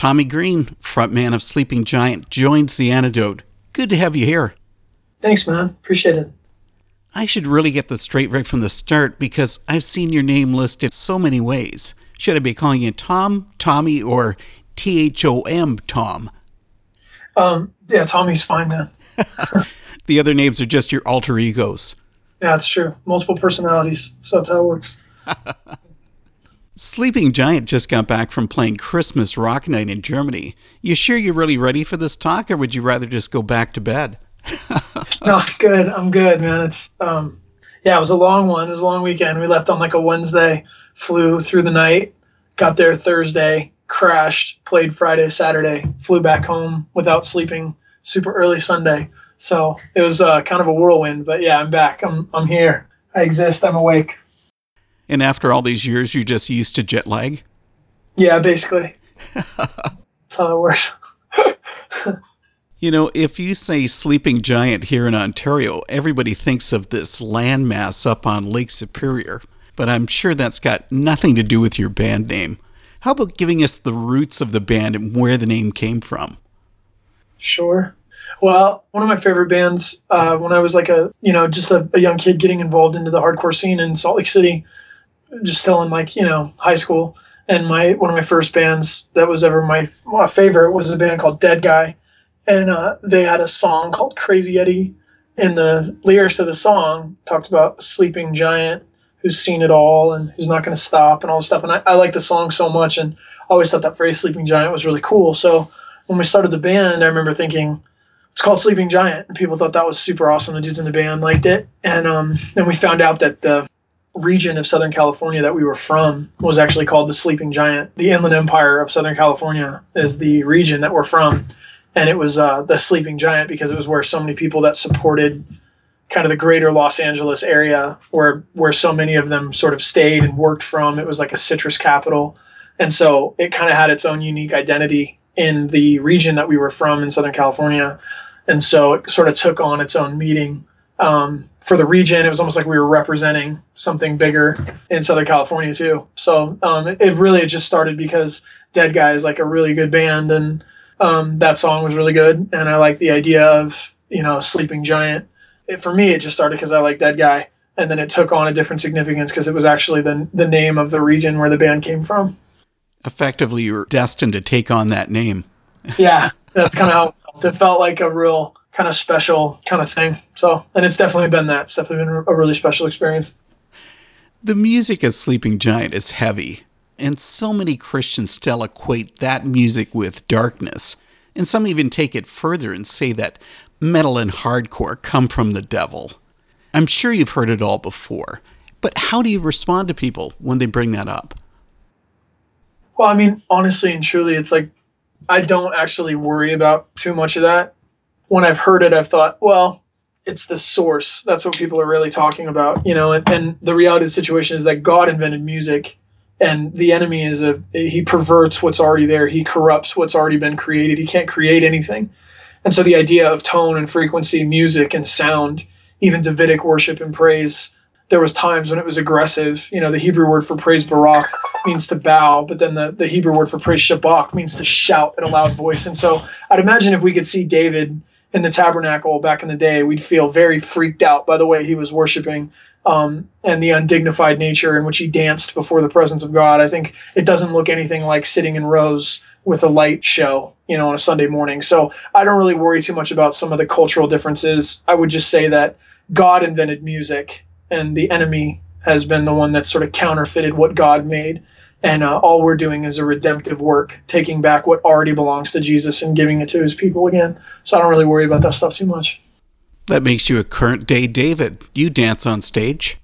Tommy Green, frontman of Sleeping Giant, joins the antidote. Good to have you here. Thanks, man. Appreciate it. I should really get this straight right from the start because I've seen your name listed so many ways. Should I be calling you Tom, Tommy, or T H O M Tom? Um, yeah, Tommy's fine, man. the other names are just your alter egos. Yeah, it's true. Multiple personalities. So that's how it works. Sleeping Giant just got back from playing Christmas Rock Night in Germany. You sure you're really ready for this talk, or would you rather just go back to bed? no, good. I'm good, man. It's um, yeah, it was a long one. It was a long weekend. We left on like a Wednesday, flew through the night, got there Thursday, crashed, played Friday, Saturday, flew back home without sleeping super early Sunday. So it was uh, kind of a whirlwind, but yeah, I'm back. I'm I'm here. I exist. I'm awake. And after all these years, you're just used to jet lag? Yeah, basically. That's how it works. you know, if you say sleeping giant here in Ontario, everybody thinks of this landmass up on Lake Superior, but I'm sure that's got nothing to do with your band name. How about giving us the roots of the band and where the name came from? Sure. Well, one of my favorite bands uh, when I was like a you know just a, a, young kid getting involved into the hardcore scene in Salt Lake City just still in like you know high school. And my one of my first bands that was ever my, my favorite was a band called dead guy. And uh, they had a song called crazy eddie. And the lyrics of the song talked about sleeping giant who's seen it all and who's not going to stop and all this stuff. And I, I like the song so much and I always thought that phrase sleeping giant was really cool. So when we started the band i remember thinking it's called sleeping giant. And people thought that was super awesome the dudes in the band liked it. And um, then we found out that the region of Southern California that we were from was actually called the Sleeping Giant. The Inland Empire of Southern California is the region that we're from, and it was uh, the Sleeping Giant because it was where so many people that supported kind of the greater Los Angeles area, where where so many of them sort of stayed and worked from. It was like a citrus capital, and so it kind of had its own unique identity in the region that we were from in Southern California, and so it sort of took on its own meaning um, for the region. It was almost like we were representing something bigger in Southern California too. So um, it, really just started because Dead Guy is like a really good band, and um, that song was really good, and I like the idea of you know Sleeping Giant. It, for me, it just started because I like Dead Guy, and then it took on a different significance because it was actually the the name of the region where the band came from. Effectively, you were destined to take on that name. yeah, that's kind of how it felt. It felt like a real kind of special kind of thing. So, and it's definitely been that. It's definitely been a really special experience. The music of Sleeping Giant is heavy, and so many Christians still equate that music with darkness. And some even take it further and say that metal and hardcore come from the devil. I'm sure you've heard it all before, but how do you respond to people when they bring that up? Well, I mean, honestly and truly, it's like I don't actually worry about too much of that when I've heard it, I've thought, well, it's the source. That's what people are really talking about, you know. And, and the reality of the situation is that God invented music, and the enemy is a he perverts what's already there. He corrupts what's already been created. He can't create anything. And so the idea of tone and frequency, music and sound, even Davidic worship and praise, there was times when it was aggressive. You know, the Hebrew word for praise barak means to bow, but then the, the Hebrew word for praise shabach means to shout in a loud voice. And so I'd imagine if we could see David in the tabernacle back in the day, we'd feel very freaked out by the way he was worshiping um, and the undignified nature in which he danced before the presence of God. I think it doesn't look anything like sitting in rows with a light show, you know, on a Sunday morning. So I don't really worry too much about some of the cultural differences. I would just say that God invented music and the enemy has been the one that sort of counterfeited what God made and uh, all we're doing is a redemptive work, taking back what already belongs to Jesus and giving it to his people again. So I don't really worry about that stuff too much. That makes you a current day David. You dance on stage.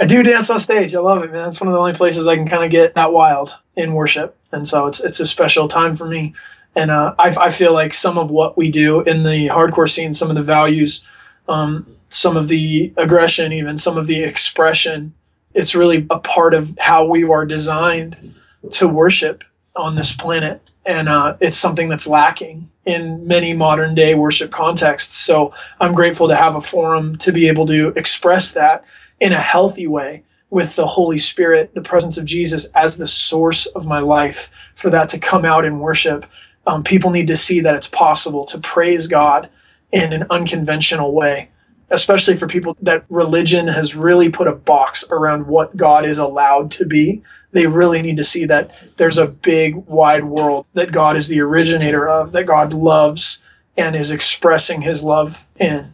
I do dance on stage. I love it, man. It's one of the only places I can kind of get that wild in worship, and so it's it's a special time for me. And uh, I, I feel like some of what we do in the hardcore scene, some of the values, um, some of the aggression, even some of the expression it's really a part of how we are designed to worship on this planet. And uh, it's something that's lacking in many modern day worship contexts. So i'm grateful to have a forum to be able to express that in a healthy way with the Holy Spirit, the presence of Jesus as the source of my life, for that to come out in worship. Um, people need to see that it's possible to praise God in an unconventional way, especially for people that religion has really put a box around what God is allowed to be. They really need to see that there's a big, wide world that God is the originator of, that God loves and is expressing his love in.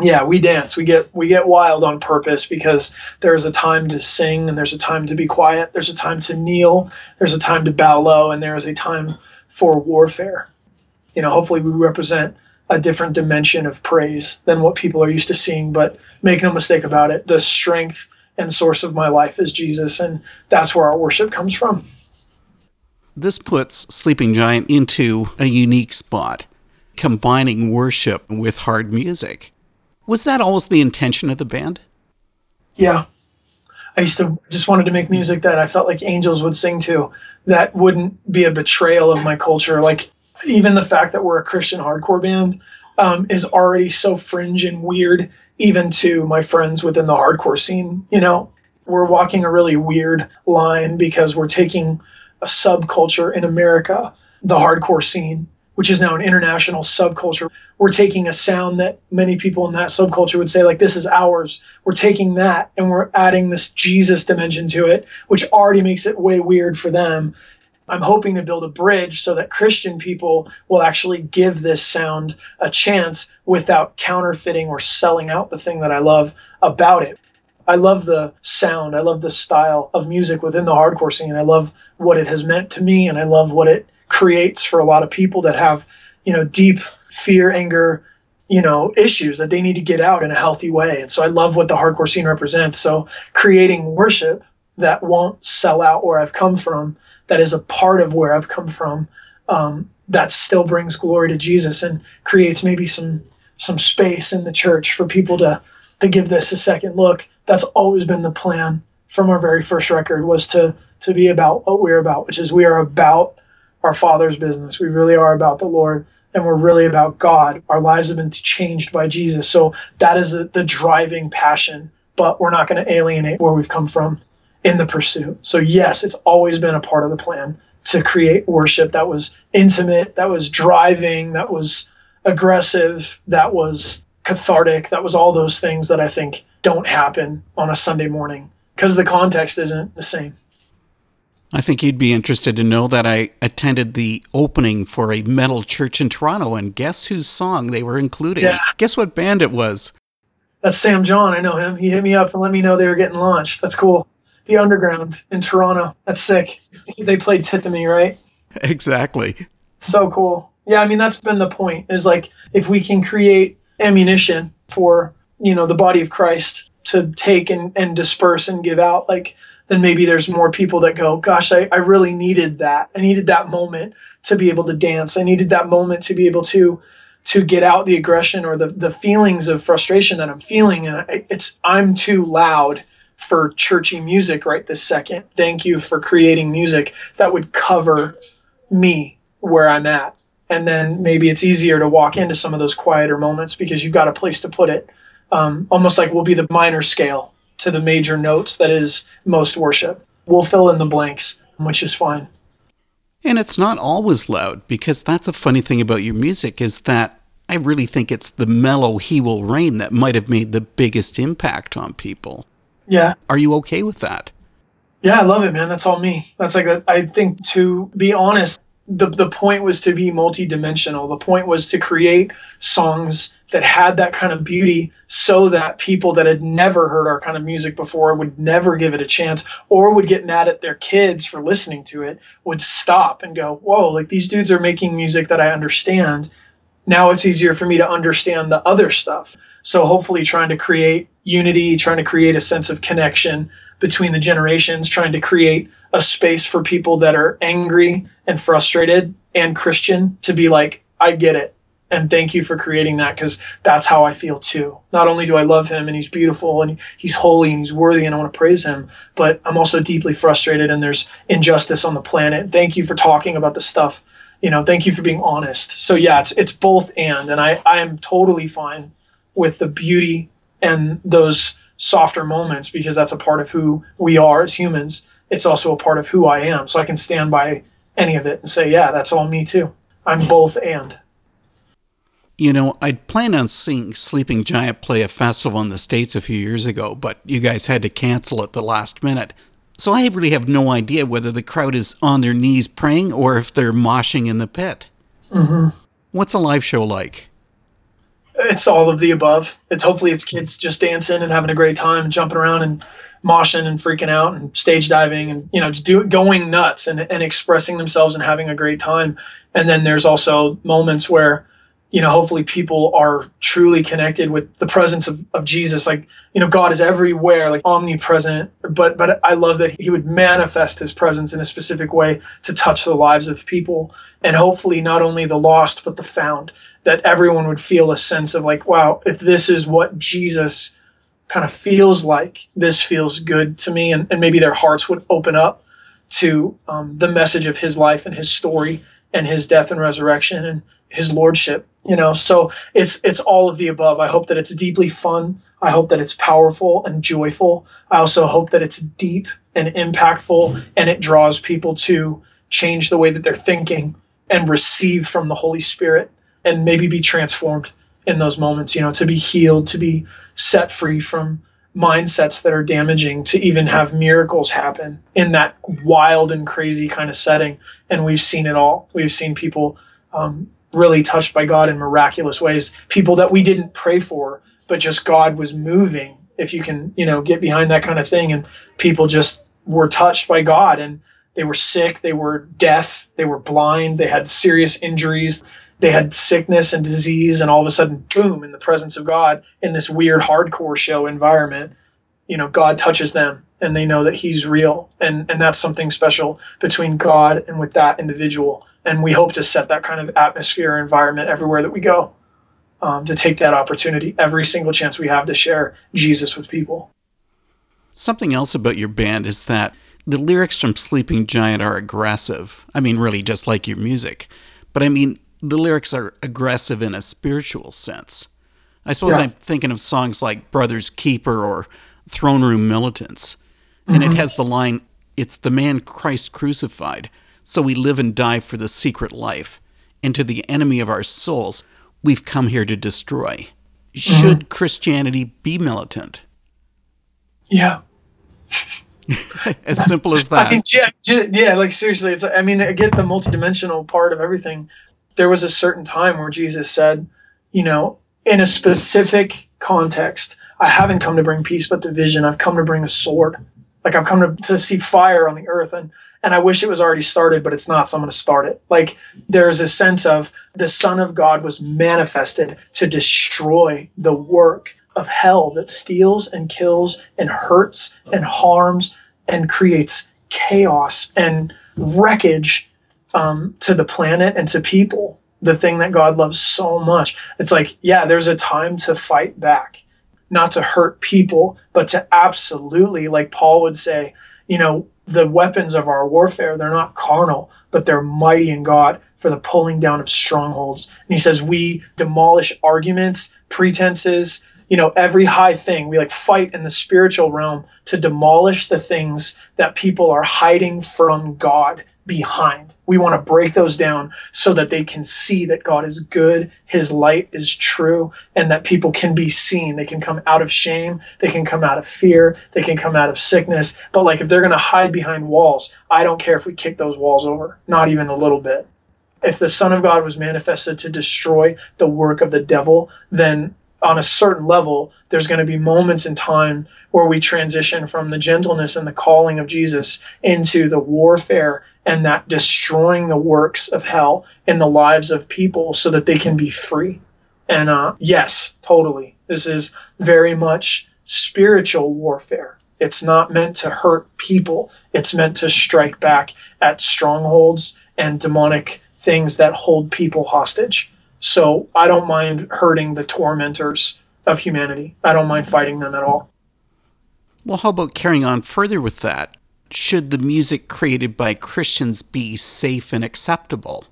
Yeah we dance. We get we get wild on purpose because there's a time to sing and there's a time to be quiet. There's a time to kneel. There's a time to bow low and there is a time for warfare. You know hopefully we represent a different dimension of praise than what people are used to seeing but make no mistake about it the strength and source of my life is jesus and that's where our worship comes from this puts sleeping giant into a unique spot combining worship with hard music was that always the intention of the band? Yeah. I used to just wanted to make music that I felt like angels would sing to that wouldn't be a betrayal of my culture. Like even the fact that we're a Christian hardcore band um, is already so fringe and weird, even to my friends within the hardcore scene. You know, we're walking a really weird line because we're taking a subculture in America, the hardcore scene, which is now an international subculture. We're taking a sound that many people in that subculture would say, like, this is ours. We're taking that and we're adding this Jesus dimension to it, which already makes it way weird for them. I'm hoping to build a bridge so that Christian people will actually give this sound a chance without counterfeiting or selling out the thing that I love about it. I love the sound. I love the style of music within the hardcore scene. I love what it has meant to me and I love what it creates for a lot of people that have, you know, deep fear, anger, you know, issues that they need to get out in a healthy way. And so I love what the hardcore scene represents. So creating worship that won't sell out where I've come from, that is a part of where I've come from, um, that still brings glory to Jesus and creates maybe some some space in the church for people to to give this a second look. That's always been the plan from our very first record was to to be about what we're about, which is we are about our Father's business. We really are about the Lord and we're really about God. Our lives have been changed by Jesus. So that is the, the driving passion, but we're not going to alienate where we've come from in the pursuit. So, yes, it's always been a part of the plan to create worship that was intimate, that was driving, that was aggressive, that was cathartic, that was all those things that I think don't happen on a Sunday morning because the context isn't the same. I think you'd be interested to know that I attended the opening for a metal church in Toronto, and guess whose song they were including? Yeah. Guess what band it was? That's Sam John. I know him. He hit me up and let me know they were getting launched. That's cool. The Underground in Toronto. That's sick. They played Tithemy, right? Exactly. So cool. Yeah, I mean that's been the point. Is like if we can create ammunition for you know the body of Christ to take and, and disperse and give out, like then maybe there's more people that go, gosh, I, I really needed that. I needed that moment to be able to dance. I needed that moment to be able to to get out the aggression or the, the feelings of frustration that I'm feeling. And it's I'm too loud for churchy music right this second. Thank you for creating music that would cover me where I'm at. And then maybe it's easier to walk into some of those quieter moments because you've got a place to put it. Um, almost like we'll be the minor scale to the major notes that is most worship. We'll fill in the blanks, which is fine. And it's not always loud because that's a funny thing about your music is that I really think it's the mellow He Will Reign that might have made the biggest impact on people. Yeah. Are you okay with that? Yeah, I love it, man. That's all me. That's like, a, I think to be honest, the, the point was to be multidimensional. The point was to create songs that had that kind of beauty so that people that had never heard our kind of music before would never give it a chance or would get mad at their kids for listening to it would stop and go whoa like these dudes are making music that i understand now it's easier for me to understand the other stuff so hopefully trying to create unity trying to create a sense of connection between the generations trying to create a space for people that are angry and frustrated and christian to be like i get it and thank you for creating that because that's how I feel too. Not only do I love him and he's beautiful and he's holy and he's worthy and I want to praise him, but I'm also deeply frustrated and there's injustice on the planet. Thank you for talking about the stuff. You know, thank you for being honest. So yeah, it's it's both and and I I am totally fine with the beauty and those softer moments because that's a part of who we are as humans. It's also a part of who I am. So I can stand by any of it and say, yeah, that's all me too. I'm both and. You know, I'd planned on seeing Sleeping Giant play a festival in the States a few years ago, but you guys had to cancel at the last minute. So I really have no idea whether the crowd is on their knees praying or if they're moshing in the pit. Mm-hmm. What's a live show like? It's all of the above. It's hopefully it's kids just dancing and having a great time and jumping around and moshing and freaking out and stage diving and you know just do going nuts and, and expressing themselves and having a great time. And then there's also moments where you know hopefully people are truly connected with the presence of, of jesus. Like you know god is everywhere like omnipresent but but i love that he would manifest his presence in a specific way to touch the lives of people and hopefully not only the lost but the found that everyone would feel a sense of like wow if this is what jesus kind of feels like this feels good to me. And, and maybe their hearts would open up to um, the message of his life and his story and his death and resurrection. And his lordship you know? So it's it's all of the above. I hope that it's deeply fun. I hope that it's powerful and joyful. I also hope that it's deep and impactful and it draws people to change the way that they're thinking and receive from the holy spirit and maybe be transformed in those moments you know to be healed to be set free from mindsets that are damaging to even have miracles happen in that wild and crazy kind of setting. And we've seen it all. We've seen people um, really touched by God in miraculous ways. People that we didn't pray for, but just God was moving. If you can, you know, get behind that kind of thing, and people just were touched by God, and they were sick, they were deaf, they were blind, they had serious injuries, they had sickness and disease, and all of a sudden, boom, in the presence of God, in this weird hardcore show environment, you know, God touches them and they know that He's real, and and that's something special between God and with that individual and we hope to set that kind of atmosphere or environment everywhere that we go um, to take that opportunity every single chance we have to share jesus with people. Something else about your band is that the lyrics from sleeping giant are aggressive. I mean really just like your music. But i mean the lyrics are aggressive in a spiritual sense. I suppose yeah. i'm thinking of songs like brothers keeper or throne room militants. And mm-hmm. it has the line it's the man christ crucified so we live and die for the secret life. And to the enemy of our souls, we've come here to destroy. Should mm-hmm. Christianity be militant? Yeah. as simple as that. I mean, yeah, yeah, like seriously, it's. I mean, I get the multidimensional part of everything. There was a certain time where Jesus said, you know, in a specific context, I haven't come to bring peace but division. I've come to bring a sword. Like I've come to, to see fire on the earth. And and I wish it was already started, but it's not, so I'm going to start it. Like there's a sense of the Son of God was manifested to destroy the work of hell that steals and kills and hurts and harms and creates chaos and wreckage um, to the planet and to people. The thing that God loves so much. It's like, yeah, there's a time to fight back, not to hurt people, but to absolutely, like Paul would say, you know, the weapons of our warfare, they're not carnal, but they're mighty in God for the pulling down of strongholds. And he says, we demolish arguments, pretenses, you know, every high thing. We like fight in the spiritual realm to demolish the things that people are hiding from God behind. We want to break those down so that they can see that God is good, His light is true, and that people can be seen. They can come out of shame, they can come out of fear, they can come out of sickness. But like if they're going to hide behind walls, I don't care if we kick those walls over, not even a little bit. If the Son of God was manifested to destroy the work of the devil, then on a certain level, there's going to be moments in time where we transition from the gentleness and the calling of Jesus into the warfare and that destroying the works of hell in the lives of people so that they can be free. And uh, yes, totally. This is very much spiritual warfare. It's not meant to hurt people, it's meant to strike back at strongholds and demonic things that hold people hostage. So I don't mind hurting the tormentors of humanity. I don't mind fighting them at all. Well, how about carrying on further with that? Should the music created by Christians be safe and acceptable?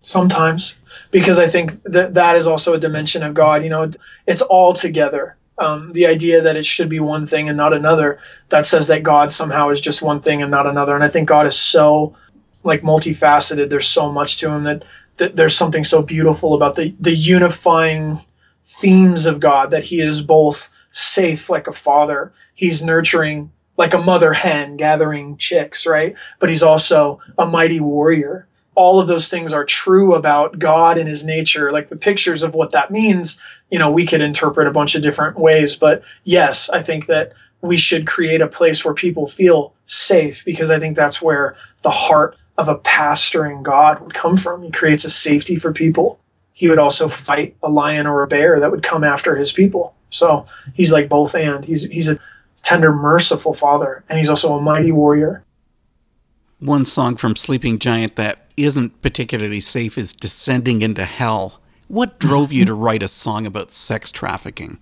Sometimes, because I think that that is also a dimension of God. You know, it's all together. Um, the idea that it should be one thing and not another, that says that God somehow is just one thing and not another. And I think God is so like multifaceted. There's so much to him that, there's something so beautiful about the, the unifying themes of God that he is both safe like a father, he's nurturing like a mother hen gathering chicks, right? But he's also a mighty warrior. All of those things are true about God and his nature. Like the pictures of what that means, you know, we could interpret a bunch of different ways. But yes, I think that we should create a place where people feel safe because I think that's where the heart of a pastoring God would come from. He creates a safety for people. He would also fight a lion or a bear that would come after his people. So he's like both and. He's he's a tender, merciful father, and he's also a mighty warrior. One song from Sleeping Giant that isn't particularly safe is Descending into Hell. What drove you to write a song about sex trafficking?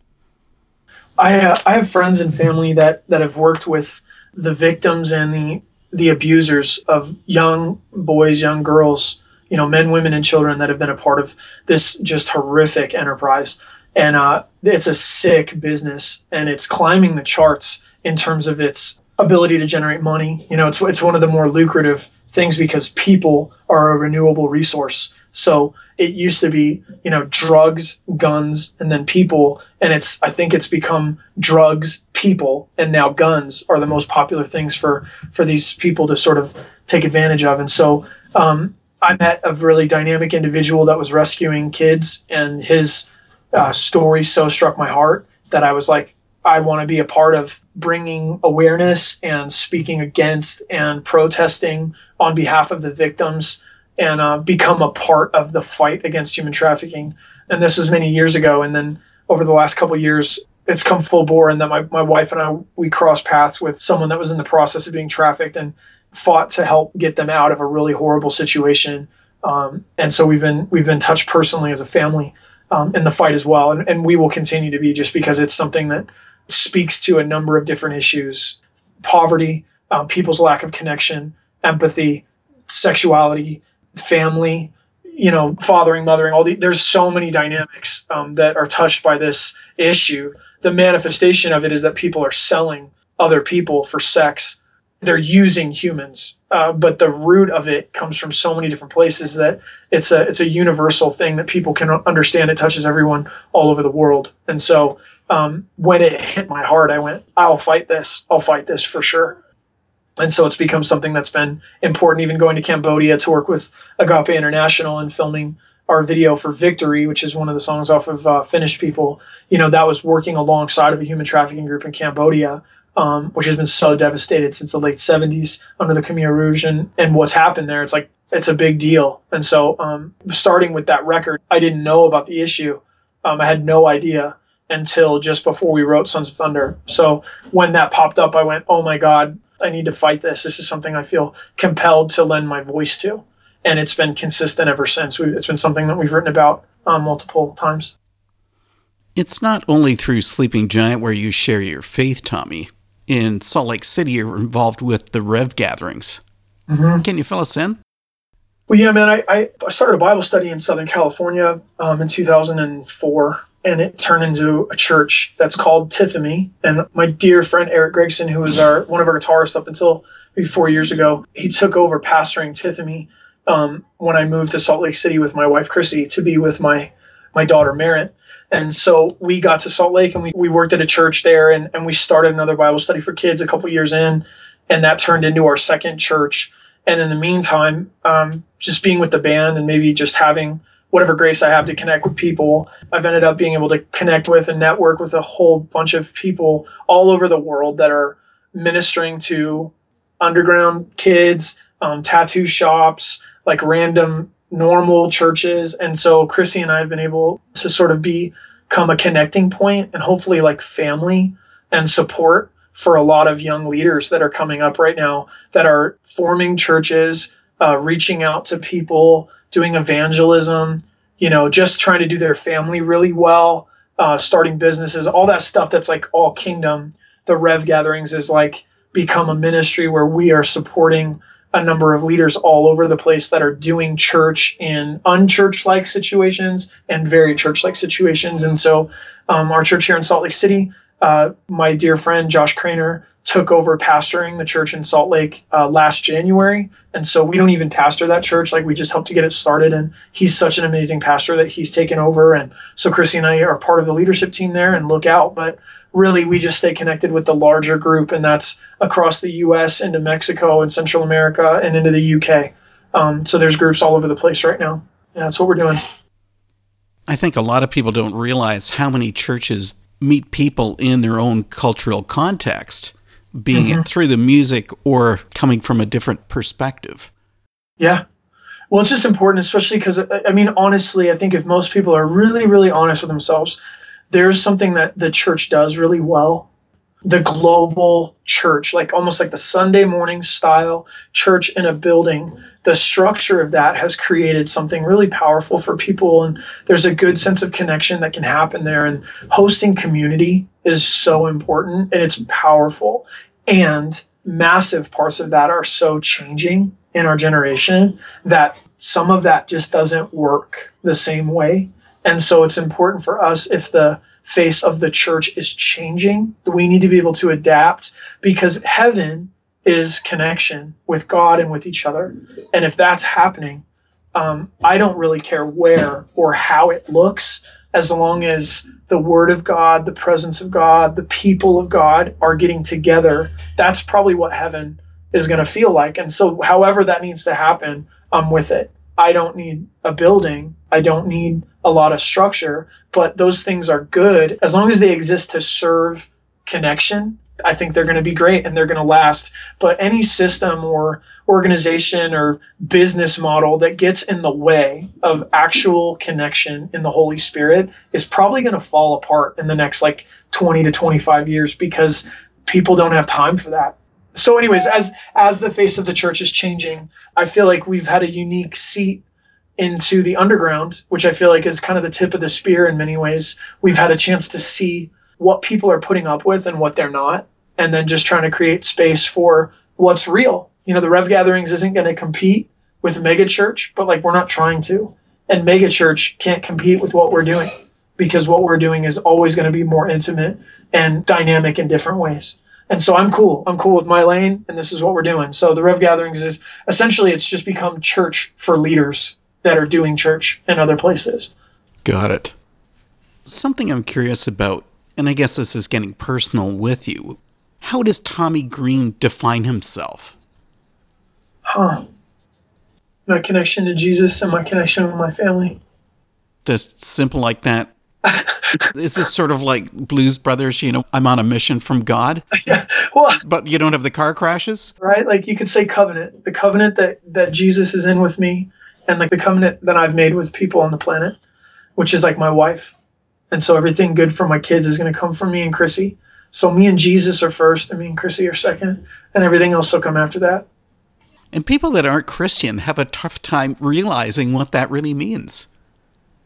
I, uh, I have friends and family that, that have worked with the victims and the, the abusers of young boys, young girls, you know, men, women, and children that have been a part of this just horrific enterprise. And uh, it's a sick business and it's climbing the charts in terms of its ability to generate money. You know it's, it's one of the more lucrative things because people are a renewable resource. So it used to be you know drugs guns and then people and it's i think it's become drugs people and now guns are the most popular things for for these people to sort of take advantage of. And so um, i met a really dynamic individual that was rescuing kids and his uh, story so struck my heart that I was like, I want to be a part of bringing awareness and speaking against and protesting on behalf of the victims and uh, become a part of the fight against human trafficking. And this was many years ago. And then over the last couple years, it's come full bore. And then my, my wife and I, we crossed paths with someone that was in the process of being trafficked and fought to help get them out of a really horrible situation. Um, and so we've been, we've been touched personally as a family um, in the fight as well. And, and we will continue to be just because it's something that speaks to a number of different issues poverty, um, people's lack of connection, empathy, sexuality, family, you know, fathering, mothering, all the, there's so many dynamics um, that are touched by this issue. The manifestation of it is that people are selling other people for sex they're using humans, uh, but the root of it comes from so many different places that it's a it's a universal thing that people can understand. It touches everyone all over the world, and so um, when it hit my heart, I went, "I'll fight this. I'll fight this for sure." And so it's become something that's been important. Even going to Cambodia to work with Agape International and filming our video for Victory, which is one of the songs off of uh, Finished People. You know, that was working alongside of a human trafficking group in Cambodia um, which has been so devastated since the late 70s under the Khmer Rouge and, and what's happened there. It's like, it's a big deal. And so, um, starting with that record, I didn't know about the issue. Um, I had no idea until just before we wrote Sons of Thunder. So, when that popped up, I went, oh my God, I need to fight this. This is something I feel compelled to lend my voice to. And it's been consistent ever since. It's been something that we've written about um, multiple times. It's not only through Sleeping Giant where you share your faith, Tommy in Salt Lake City you're involved with the Rev gatherings. Mm-hmm. Can you fill us in? Well, yeah, man. I, I started a Bible study in Southern California um, in 2004, and it turned into a church that's called Tithemy. And my dear friend Eric Gregson, who was our one of our guitarists up until maybe four years ago, he took over pastoring Tithemy um, when I moved to Salt Lake City with my wife Chrissy to be with my my daughter Merritt. And so we got to Salt Lake and we, we worked at a church there and, and we started another Bible study for kids a couple years in. And that turned into our second church. And in the meantime, um, just being with the band and maybe just having whatever grace I have to connect with people, I've ended up being able to connect with and network with a whole bunch of people all over the world that are ministering to underground kids, um, tattoo shops, like random normal churches. And so Chrissy and I have been able to sort of become a connecting point and hopefully like family and support for a lot of young leaders that are coming up right now that are forming churches, uh, reaching out to people, doing evangelism, you know, just trying to do their family really well, uh, starting businesses, all that stuff that's like all kingdom. The Rev gatherings is like become a ministry where we are supporting a number of leaders all over the place that are doing church in unchurch like situations and very church like situations. And so, um, our church here in Salt Lake City, uh, my dear friend Josh Craner took over pastoring the church in Salt Lake uh, last January. And so we don't even pastor that church. Like we just helped to get it started. And he's such an amazing pastor that he's taken over. And so Chrissy and I are part of the leadership team there and look out. But really, we just stay connected with the larger group. And that's across the US, into Mexico and Central America, and into the UK. Um, so there's groups all over the place right now. Yeah, that's what we're doing. I think a lot of people don't realize how many churches meet people in their own cultural context being mm-hmm. it through the music or coming from a different perspective. Yeah. Well, it's just important, especially because, I mean, honestly, I think if most people are really, really honest with themselves, there's something that the church does really well. The global church, like almost like the Sunday morning style church in a building, the structure of that has created something really powerful for people. And there's a good sense of connection that can happen there. And hosting community is so important and it's powerful. And massive parts of that are so changing in our generation that some of that just doesn't work the same way. And so it's important for us if the face of the church is changing, we need to be able to adapt because heaven is connection with God and with each other. And if that's happening, um, I don't really care where or how it looks as long as the word of God, the presence of God, the people of God are getting together. That's probably what heaven is going to feel like. And so, however that needs to happen, I'm with it. I don't need a building. I don't need a lot of structure, but those things are good as long as they exist to serve connection I think they're going to be great and they're going to last. But any system or organization or business model that gets in the way of actual connection in the Holy Spirit is probably going to fall apart in the next like 20 to 25 years because people don't have time for that. So anyways, as as the face of the church is changing, I feel like we've had a unique seat into the underground, which I feel like is kind of the tip of the spear in many ways. We've had a chance to see what people are putting up with and what they're not, and then just trying to create space for what's real. You know, the Rev Gatherings isn't going to compete with Mega Church, but like we're not trying to. And Mega Church can't compete with what we're doing because what we're doing is always going to be more intimate and dynamic in different ways. And so I'm cool. I'm cool with my lane, and this is what we're doing. So the Rev Gatherings is essentially it's just become church for leaders that are doing church in other places. Got it. Something I'm curious about and I guess this is getting personal with you. How does Tommy Green define himself? Huh. My connection to Jesus and my connection with my family. Just simple like that. Is this sort of like Blues Brothers, you know, I'm on a mission from God? yeah. Well, but you don't have the car crashes? Right? Like you could say covenant. The covenant that that Jesus is in with me and like the covenant that I've made with people on the planet, which is like my wife and so everything good for my kids is going to come from me and Chrissy. So me and Jesus are first, and me and Chrissy are second, and everything else will come after that. And people that aren't Christian have a tough time realizing what that really means.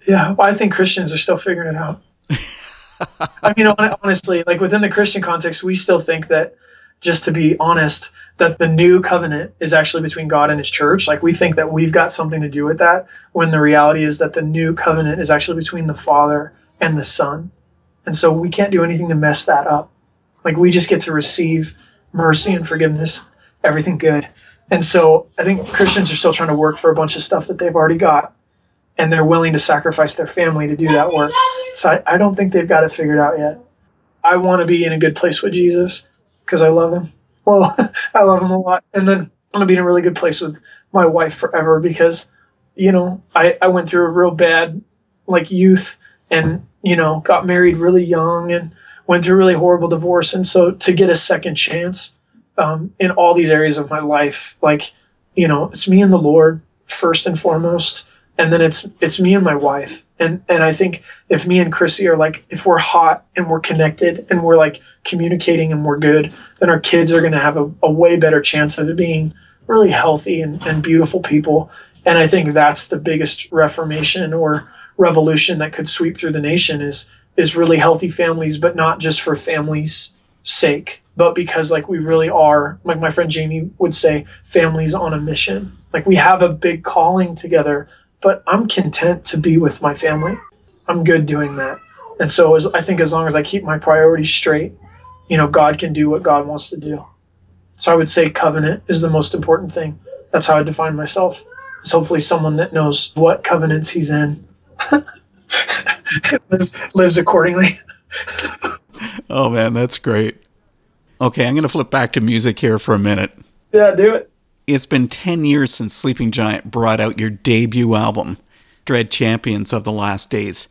Yeah, well, I think Christians are still figuring it out. I mean, honestly, like within the Christian context, we still think that, just to be honest, that the new covenant is actually between God and His church. Like we think that we've got something to do with that, when the reality is that the new covenant is actually between the Father and the Son. And so we can't do anything to mess that up. Like we just get to receive mercy and forgiveness, everything good. And so I think Christians are still trying to work for a bunch of stuff that they've already got. And they're willing to sacrifice their family to do that work. So I, I don't think they've got it figured out yet. I want to be in a good place with Jesus because I love him. Well, I love him a lot. And then I want to be in a really good place with my wife forever because, you know, I, I went through a real bad like youth and you know got married really young and went through a really horrible divorce and so to get a second chance um, in all these areas of my life like you know it's me and the lord first and foremost and then it's it's me and my wife and and i think if me and chrissy are like if we're hot and we're connected and we're like communicating and we're good then our kids are going to have a, a way better chance of being really healthy and, and beautiful people and i think that's the biggest reformation or revolution that could sweep through the nation is is really healthy families, but not just for families' sake, but because like we really are, like my friend Jamie would say, families on a mission. Like we have a big calling together, but I'm content to be with my family. I'm good doing that. And so as, I think as long as I keep my priorities straight, you know, God can do what God wants to do. So I would say covenant is the most important thing. That's how I define myself. Is hopefully someone that knows what covenants he's in. lives, lives accordingly. oh man, that's great. Okay, I'm going to flip back to music here for a minute. Yeah, do it. It's been 10 years since Sleeping Giant brought out your debut album, Dread Champions of the Last Days.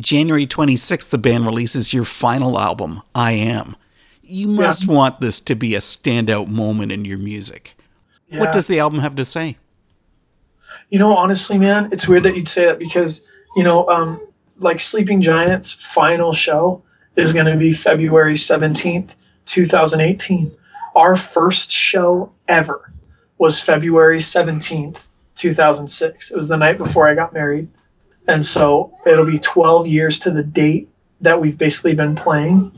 January 26th, the band releases your final album, I Am. You must yeah. want this to be a standout moment in your music. Yeah. What does the album have to say? You know, honestly, man, it's weird that you'd say that because, you know, um, like Sleeping Giants' final show is going to be February 17th 2018. Our first show ever was February 17th, 2006. It was the night before I got married. And so it'll be 12 years to the date that we've basically been playing.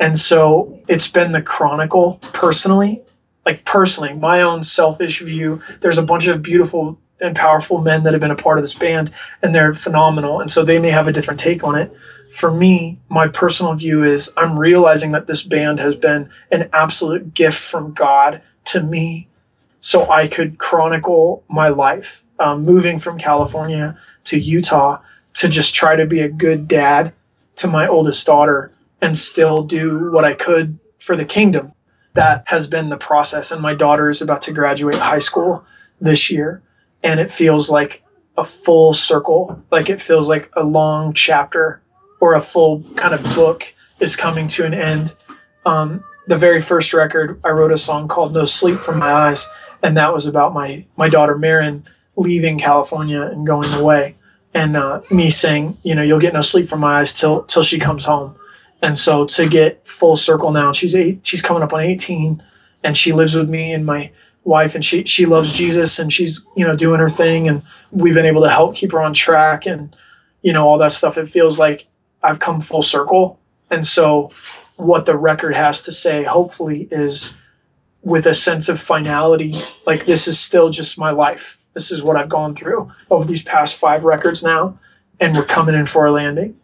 And so it's been the chronicle personally, like personally, my own selfish view. There's a bunch of beautiful and powerful men that have been a part of this band, and they're phenomenal. And so they may have a different take on it for me, my personal view is I'm realizing that this band has been an absolute gift from God to me so I could chronicle my life, um, moving from California to Utah to just try to be a good dad to my oldest daughter and still do what I could for the kingdom. That has been the process. And my daughter is about to graduate high school this year. And it feels like a full circle, like it feels like a long chapter or a full kind of book is coming to an end. Um, the very first record, I wrote a song called "No Sleep from My Eyes," and that was about my my daughter Marin leaving California and going away, and uh, me saying, you know, you'll get no sleep from my eyes till till she comes home. And so to get full circle now, she's eight, she's coming up on 18, and she lives with me and my wife, and she she loves Jesus, and she's you know doing her thing, and we've been able to help keep her on track, and you know all that stuff. It feels like I've come full circle. And so what the record has to say, hopefully, is with a sense of finality, like this is still just my life. This is what I've gone through over these past five records now, and we're coming in for a landing.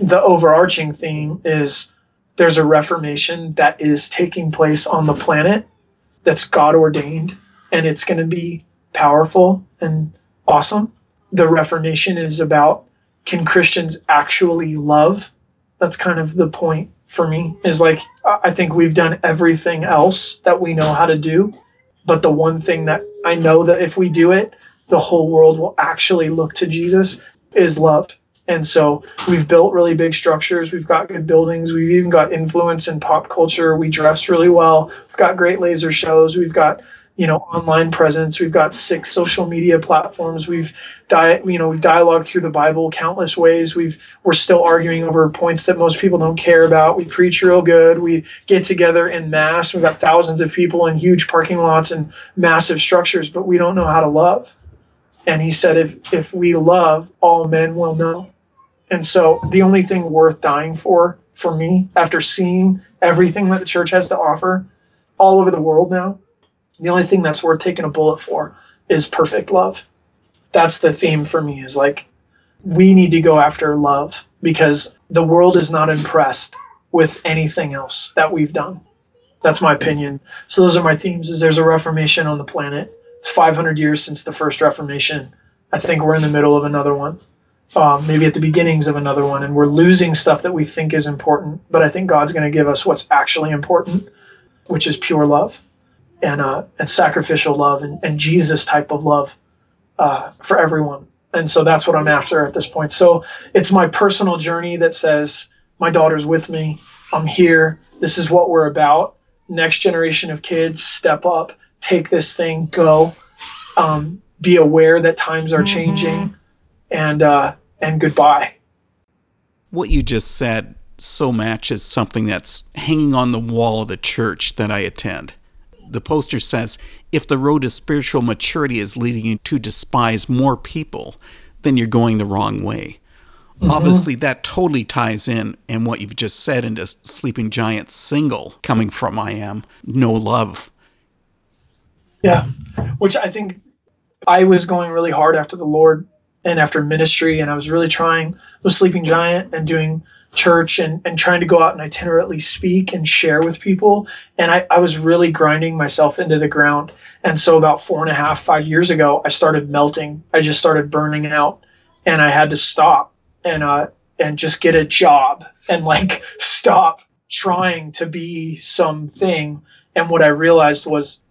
The overarching theme is there's a reformation that is taking place on the planet that's God ordained, and it's going to be powerful and awesome. The reformation is about can Christians actually love? That's kind of the point for me is like I think we've done everything else that we know how to do, but the one thing that I know that if we do it, the whole world will actually look to Jesus is love. And so we've built really big structures. We've got good buildings. We've even got influence in pop culture. We dress really well. We've got great laser shows. We've got you know online presence. We've got six social media platforms. We've di- you know we've dialogued through the bible countless ways. We've we're still arguing over points that most people don't care about. We preach real good. We get together in mass. We've got thousands of people in huge parking lots and massive structures but we don't know how to love. And he said if if we love all men will know. And so the only thing worth dying for for me after seeing everything that the church has to offer all over the world now the only thing that's worth taking a bullet for is perfect love. That's the theme for me is like we need to go after love because the world is not impressed with anything else that we've done. That's my opinion. So those are my themes is there's a reformation on the planet. It's 500 years since the first reformation. I think we're in the middle of another one. Um, maybe at the beginnings of another one, and we're losing stuff that we think is important. But I think God's going to give us what's actually important, which is pure love and uh, and sacrificial love and, and Jesus type of love uh, for everyone. And so that's what I'm after at this point. So it's my personal journey that says my daughter's with me. I'm here. This is what we're about. Next generation of kids, step up, take this thing, go. Um, be aware that times are mm-hmm. changing, mm-hmm. and uh, and goodbye. What you just said so matches something that's hanging on the wall of the church that I attend the poster says if the road to spiritual maturity is leading you to despise more people, then you're going the wrong way. Mm-hmm. Obviously, that totally ties in and what you've just said into Sleeping Giant single coming from I Am No Love. Yeah, which I think I was going really hard after the Lord and after ministry, and I was really trying with Sleeping Giant and doing church and, and trying to go out and itinerantly speak and share with people. And I, I was really grinding myself into the ground. And so about four and a half, five years ago, I started melting. I just started burning out and I had to stop and uh and just get a job and like stop trying to be something. And what I realized was,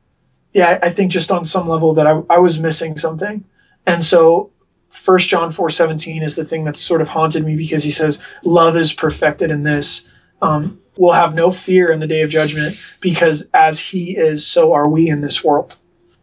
yeah, I think just on some level that I, I was missing something. And so First John four seventeen is the thing that's sort of haunted me because he says love is perfected in this. Um, we'll have no fear in the day of judgment because as he is, so are we in this world.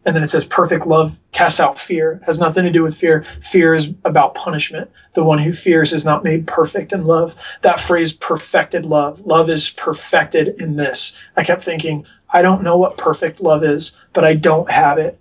And then it says perfect love casts out fear. Has nothing to do with fear. Fear is about punishment. The one who fears is not made perfect in love. That phrase perfected love. Love is perfected in this. I kept thinking, I don't know what perfect love is, but I don't have it.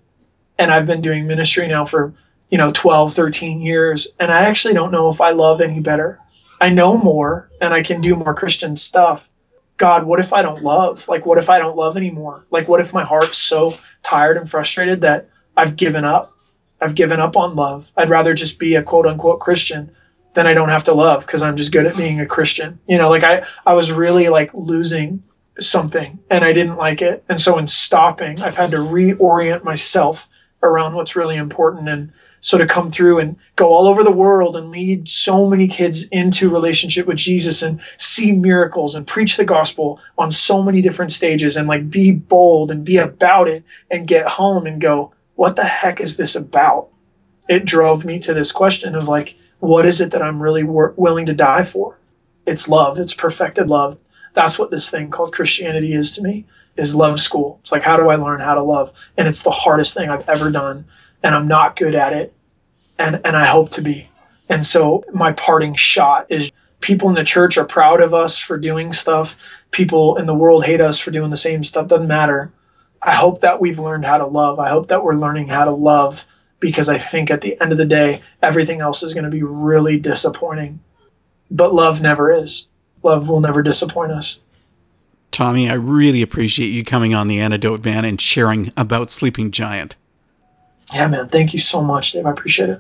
And I've been doing ministry now for you know 12 13 years and i actually don't know if i love any better. I know more and i can do more christian stuff. God what if i don't love? Like what if i don't love anymore? Like what if my heart's so tired and frustrated that i've given up? I've given up on love. I'd rather just be a quote unquote christian than i don't have to love because i'm just good at being a christian. You know like i i was really like losing something and i didn't like it. And so in stopping i've had to reorient myself around what's really important and sort of come through and go all over the world and lead so many kids into relationship with Jesus and see miracles and preach the gospel on so many different stages and like be bold and be about it and get home and go, what the heck is this about? It drove me to this question of like, what is it that I'm really wor- willing to die for? It's love. It's perfected love. That's what this thing called Christianity is to me. Is love school. It's like how do I learn how to love? And it's the hardest thing I've ever done and I'm not good at it and and I hope to be. And so my parting shot is people in the church are proud of us for doing stuff. People in the world hate us for doing the same stuff. Doesn't matter. I hope that we've learned how to love. I hope that we're learning how to love because I think at the end of the day, everything else is going to be really disappointing. But love never is. Love will never disappoint us. Tommy, I really appreciate you coming on the Antidote Man and sharing about Sleeping Giant. Yeah, man. Thank you so much, Dave. I appreciate it.